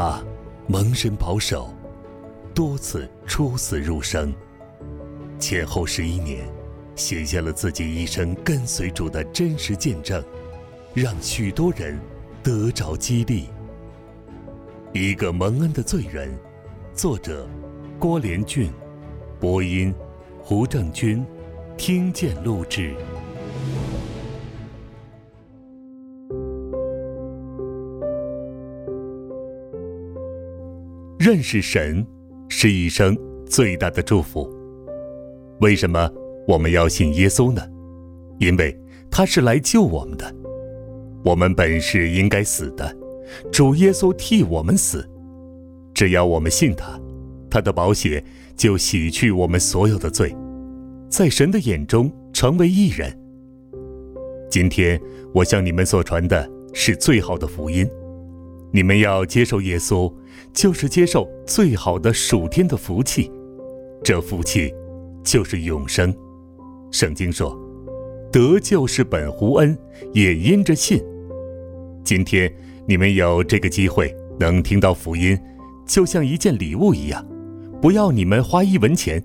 他蒙神保守，多次出死入生，前后十一年，写下了自己一生跟随主的真实见证，让许多人得着激励。一个蒙恩的罪人，作者郭连俊，播音胡正军，听见录制。认识神是一生最大的祝福。为什么我们要信耶稣呢？因为他是来救我们的。我们本是应该死的，主耶稣替我们死。只要我们信他，他的宝血就洗去我们所有的罪，在神的眼中成为义人。今天我向你们所传的是最好的福音。你们要接受耶稣，就是接受最好的属天的福气，这福气就是永生。圣经说：“得救是本乎恩，也因着信。”今天你们有这个机会能听到福音，就像一件礼物一样，不要你们花一文钱。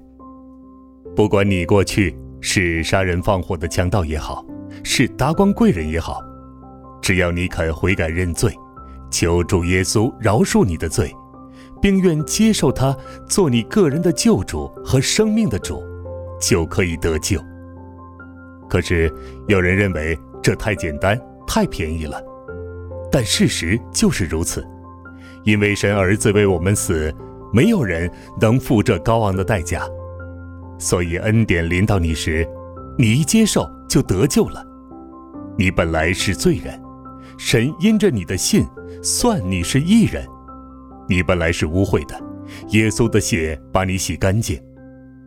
不管你过去是杀人放火的强盗也好，是达官贵人也好，只要你肯悔改认罪。求主耶稣饶恕你的罪，并愿接受他做你个人的救主和生命的主，就可以得救。可是有人认为这太简单、太便宜了，但事实就是如此。因为神儿子为我们死，没有人能付这高昂的代价，所以恩典临到你时，你一接受就得救了。你本来是罪人。神因着你的信，算你是义人。你本来是污秽的，耶稣的血把你洗干净。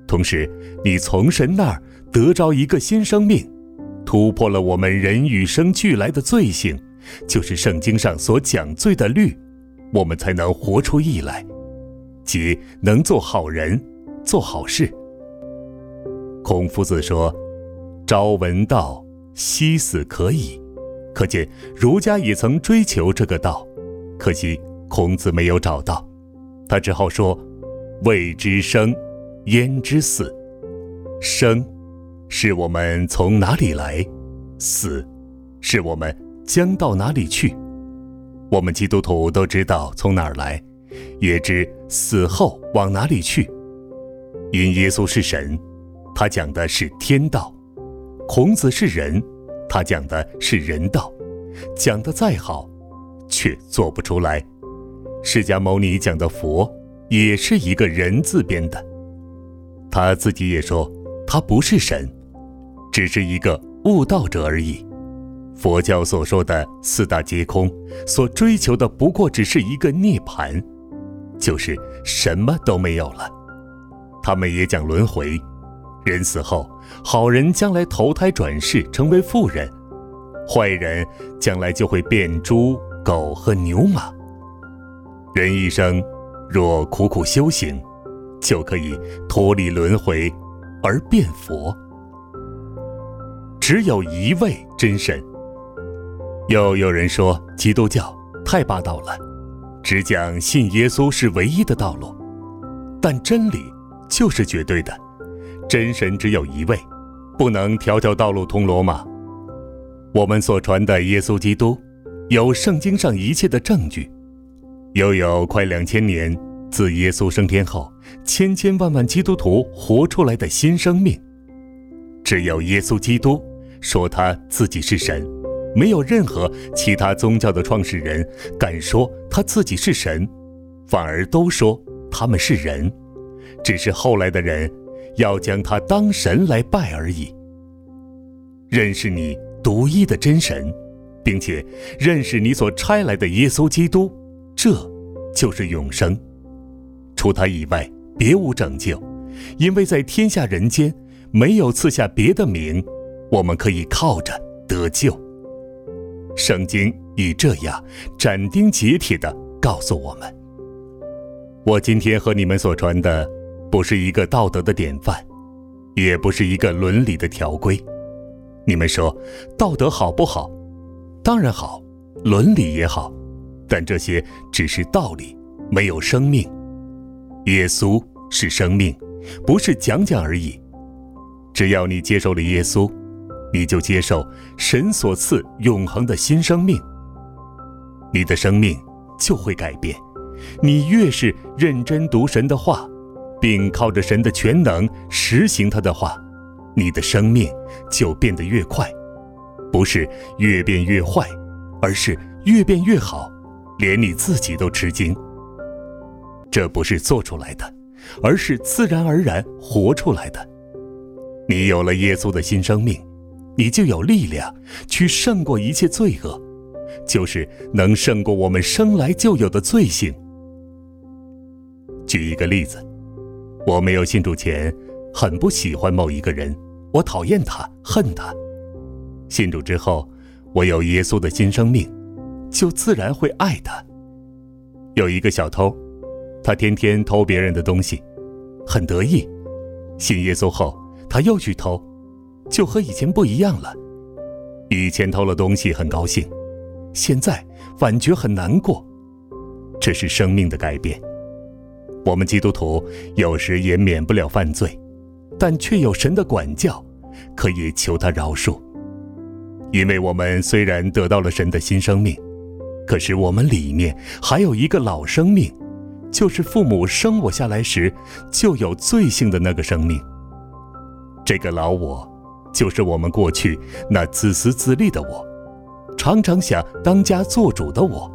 同时，你从神那儿得着一个新生命，突破了我们人与生俱来的罪性，就是圣经上所讲罪的律，我们才能活出义来，即能做好人，做好事。孔夫子说：“朝闻道，夕死可矣。”可见儒家也曾追求这个道，可惜孔子没有找到，他只好说：“未知生，焉知死？生，是我们从哪里来；死，是我们将到哪里去。我们基督徒都知道从哪儿来，也知死后往哪里去。因耶稣是神，他讲的是天道；孔子是人。”他讲的是人道，讲的再好，却做不出来。释迦牟尼讲的佛，也是一个人字边的。他自己也说，他不是神，只是一个悟道者而已。佛教所说的四大皆空，所追求的不过只是一个涅槃，就是什么都没有了。他们也讲轮回。人死后，好人将来投胎转世成为富人，坏人将来就会变猪、狗和牛马。人一生若苦苦修行，就可以脱离轮回而变佛。只有一位真神。又有人说基督教太霸道了，只讲信耶稣是唯一的道路，但真理就是绝对的。真神只有一位，不能条条道路通罗马。我们所传的耶稣基督，有圣经上一切的证据，又有快两千年自耶稣升天后，千千万万基督徒活出来的新生命。只有耶稣基督说他自己是神，没有任何其他宗教的创始人敢说他自己是神，反而都说他们是人，只是后来的人。要将他当神来拜而已。认识你独一的真神，并且认识你所差来的耶稣基督，这就是永生。除他以外，别无拯救，因为在天下人间没有赐下别的名，我们可以靠着得救。圣经以这样斩钉截铁地告诉我们：我今天和你们所传的。不是一个道德的典范，也不是一个伦理的条规。你们说道德好不好？当然好，伦理也好，但这些只是道理，没有生命。耶稣是生命，不是讲讲而已。只要你接受了耶稣，你就接受神所赐永恒的新生命。你的生命就会改变。你越是认真读神的话，并靠着神的全能实行他的话，你的生命就变得越快，不是越变越坏，而是越变越好，连你自己都吃惊。这不是做出来的，而是自然而然活出来的。你有了耶稣的新生命，你就有力量去胜过一切罪恶，就是能胜过我们生来就有的罪性。举一个例子，我没有信主前，很不喜欢某一个人，我讨厌他，恨他。信主之后，我有耶稣的新生命，就自然会爱他。有一个小偷，他天天偷别人的东西，很得意。信耶稣后，他又去偷，就和以前不一样了。以前偷了东西很高兴，现在反觉很难过。这是生命的改变。我们基督徒有时也免不了犯罪，但却有神的管教，可以求他饶恕。因为我们虽然得到了神的新生命，可是我们里面还有一个老生命，就是父母生我下来时就有罪性的那个生命。这个老我，就是我们过去那自私自利的我，常常想当家做主的我。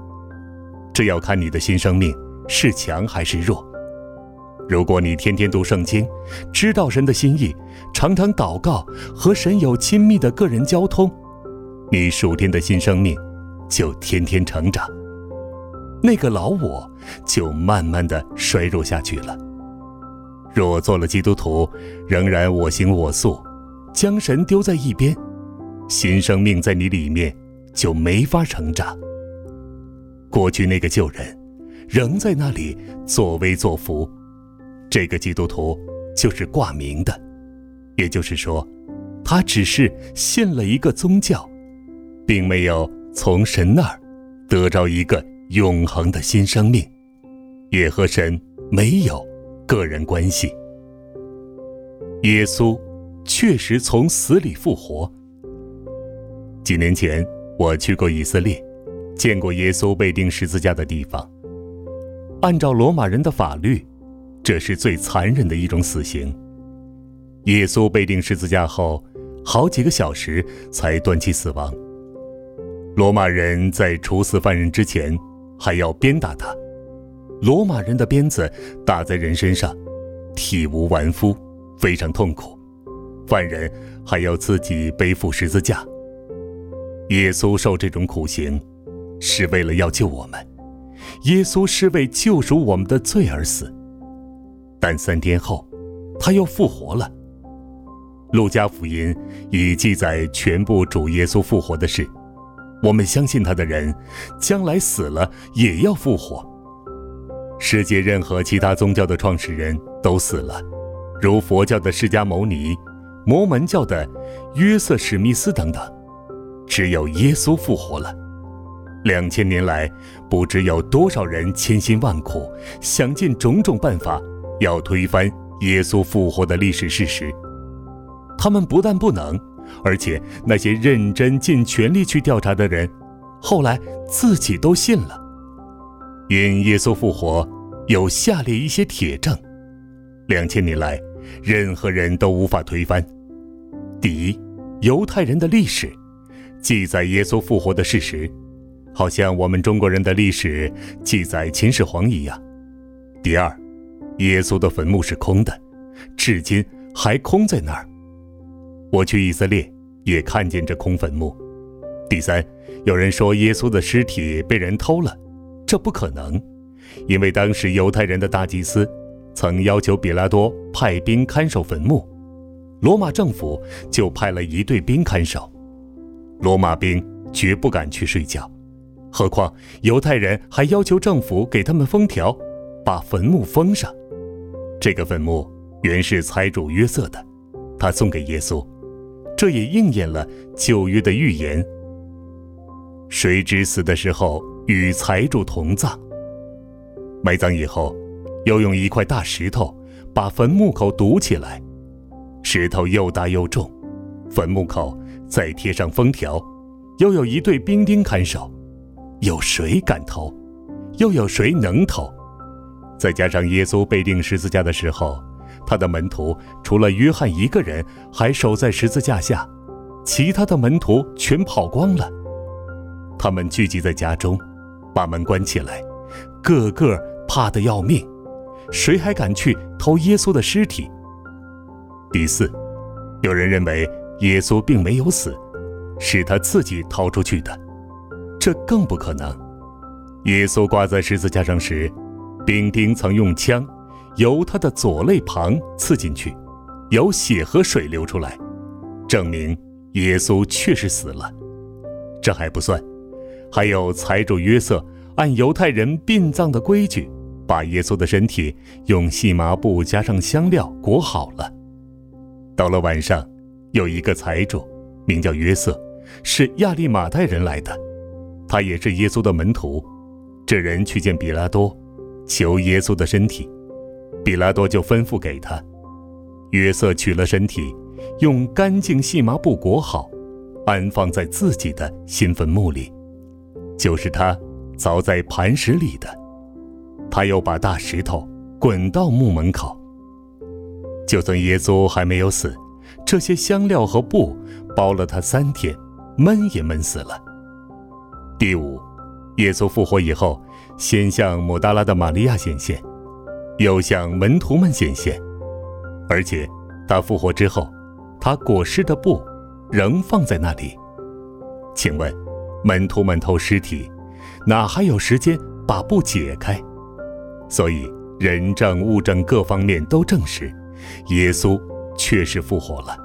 这要看你的新生命是强还是弱。如果你天天读圣经，知道神的心意，常常祷告，和神有亲密的个人交通，你属天的新生命就天天成长，那个老我就慢慢的衰弱下去了。若做了基督徒，仍然我行我素，将神丢在一边，新生命在你里面就没法成长。过去那个旧人，仍在那里作威作福。这个基督徒就是挂名的，也就是说，他只是信了一个宗教，并没有从神那儿得着一个永恒的新生命，也和神没有个人关系。耶稣确实从死里复活。几年前我去过以色列，见过耶稣被钉十字架的地方。按照罗马人的法律。这是最残忍的一种死刑。耶稣被钉十字架后，好几个小时才断气死亡。罗马人在处死犯人之前，还要鞭打他。罗马人的鞭子打在人身上，体无完肤，非常痛苦。犯人还要自己背负十字架。耶稣受这种苦刑，是为了要救我们。耶稣是为救赎我们的罪而死。但三天后，他又复活了。路加福音已记载全部主耶稣复活的事。我们相信他的人，将来死了也要复活。世界任何其他宗教的创始人都死了，如佛教的释迦牟尼、摩门教的约瑟史密斯等等。只有耶稣复活了。两千年来，不知有多少人千辛万苦，想尽种种办法。要推翻耶稣复活的历史事实，他们不但不能，而且那些认真尽全力去调查的人，后来自己都信了。因耶稣复活有下列一些铁证，两千年来任何人都无法推翻。第一，犹太人的历史记载耶稣复活的事实，好像我们中国人的历史记载秦始皇一样。第二。耶稣的坟墓是空的，至今还空在那儿。我去以色列也看见这空坟墓。第三，有人说耶稣的尸体被人偷了，这不可能，因为当时犹太人的大祭司曾要求比拉多派兵看守坟墓，罗马政府就派了一队兵看守。罗马兵绝不敢去睡觉，何况犹太人还要求政府给他们封条，把坟墓封上。这个坟墓原是财主约瑟的，他送给耶稣，这也应验了旧约的预言。谁知死的时候与财主同葬。埋葬以后，又用一块大石头把坟墓口堵起来，石头又大又重，坟墓口再贴上封条，又有一队兵丁看守，有谁敢投？又有谁能投？再加上耶稣被钉十字架的时候，他的门徒除了约翰一个人还守在十字架下，其他的门徒全跑光了。他们聚集在家中，把门关起来，个个怕得要命，谁还敢去偷耶稣的尸体？第四，有人认为耶稣并没有死，是他自己逃出去的，这更不可能。耶稣挂在十字架上时，兵丁曾用枪由他的左肋旁刺进去，有血和水流出来，证明耶稣确实死了。这还不算，还有财主约瑟按犹太人殡葬的规矩。把耶稣的身体用细麻布加上香料裹好了。到了晚上，有一个财主，名叫约瑟，是亚利马太人来的，他也是耶稣的门徒。这人去见比拉多，求耶稣的身体，比拉多就吩咐给他。约瑟取了身体，用干净细麻布裹好，安放在自己的新坟墓里，就是他凿在磐石里的。他又把大石头滚到墓门口。就算耶稣还没有死，这些香料和布包了他三天，闷也闷死了。第五，耶稣复活以后，先向抹大拉的玛利亚显现，又向门徒们显现，而且他复活之后，他裹尸的布仍放在那里。请问，门徒们偷尸体，哪还有时间把布解开？所以，人证物证各方面都证实，耶稣确实复活了。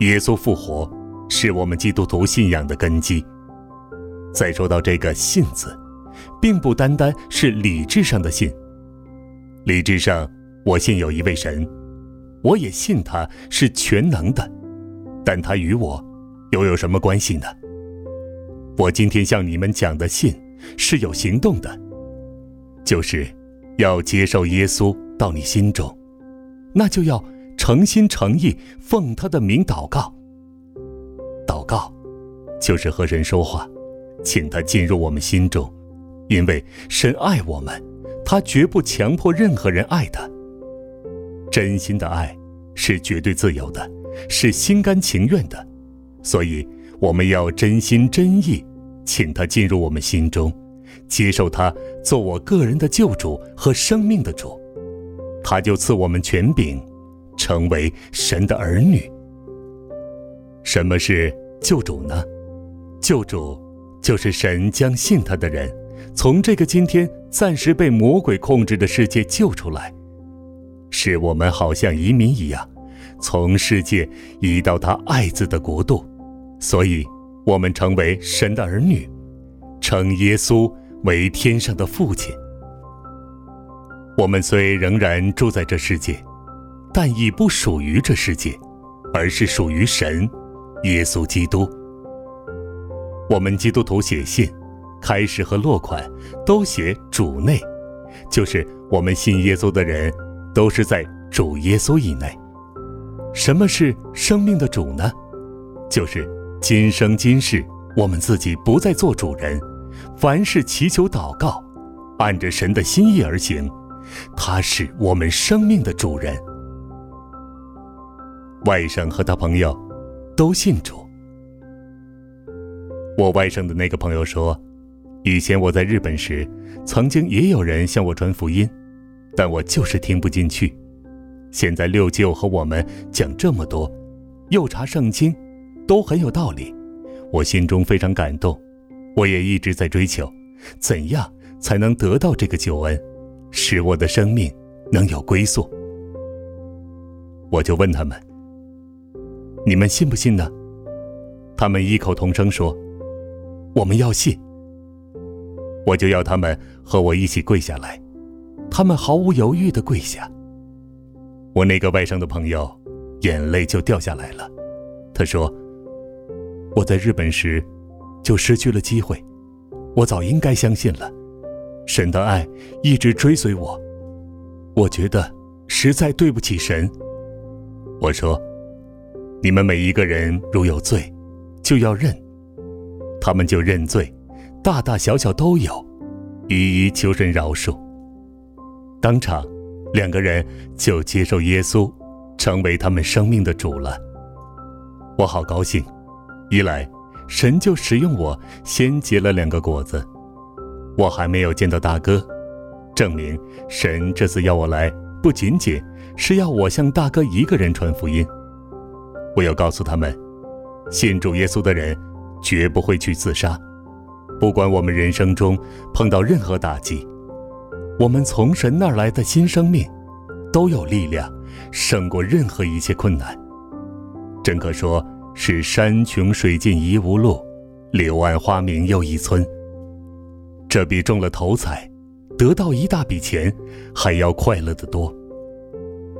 耶稣复活是我们基督徒信仰的根基。再说到这个“信”字，并不单单是理智上的信。理智上，我信有一位神，我也信他是全能的，但他与我又有什么关系呢？我今天向你们讲的信是有行动的。就是要接受耶稣到你心中，那就要诚心诚意奉他的名祷告。祷告就是和神说话，请他进入我们心中，因为神爱我们，他绝不强迫任何人爱他。真心的爱是绝对自由的，是心甘情愿的，所以我们要真心真意，请他进入我们心中。接受他做我个人的救主和生命的主，他就赐我们权柄，成为神的儿女。什么是救主呢？救主就是神将信他的人从这个今天暂时被魔鬼控制的世界救出来，使我们好像移民一样，从世界移到他爱子的国度。所以，我们成为神的儿女，称耶稣。为天上的父亲，我们虽仍然住在这世界，但已不属于这世界，而是属于神，耶稣基督。我们基督徒写信，开始和落款都写主内，就是我们信耶稣的人都是在主耶稣以内。什么是生命的主呢？就是今生今世，我们自己不再做主人。凡事祈求祷告，按着神的心意而行，他是我们生命的主人。外甥和他朋友都信主。我外甥的那个朋友说，以前我在日本时，曾经也有人向我传福音，但我就是听不进去。现在六舅和我们讲这么多，又查圣经，都很有道理，我心中非常感动。我也一直在追求，怎样才能得到这个救恩，使我的生命能有归宿？我就问他们：“你们信不信呢？”他们异口同声说：“我们要信。”我就要他们和我一起跪下来，他们毫无犹豫的跪下。我那个外甥的朋友眼泪就掉下来了，他说：“我在日本时。”就失去了机会，我早应该相信了。神的爱一直追随我，我觉得实在对不起神。我说：“你们每一个人如有罪，就要认。”他们就认罪，大大小小都有，一一求神饶恕。当场，两个人就接受耶稣，成为他们生命的主了。我好高兴，一来神就使用我先结了两个果子，我还没有见到大哥，证明神这次要我来，不仅仅是要我向大哥一个人传福音。我要告诉他们，信主耶稣的人。绝不会去自杀，不管我们人生中碰到任何打击，我们从神那儿来的新生命，都有力量胜过任何一切困难。真可说是山穷水尽疑无路，柳暗花明又一村。这比中了头彩，得到一大笔钱，还要快乐得多。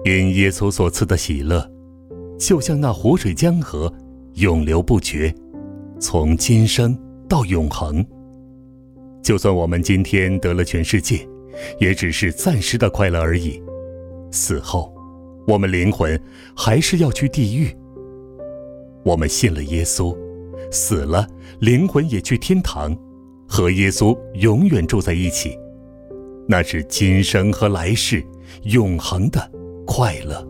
因耶稣所赐的喜乐，就像那湖水江河，永流不绝。从今生到永恒，就算我们今天得了全世界，也只是暂时的快乐而已。死后，我们灵魂还是要去地狱。我们信了耶稣，死了，灵魂也去天堂，和耶稣永远住在一起。那是今生和来世永恒的快乐。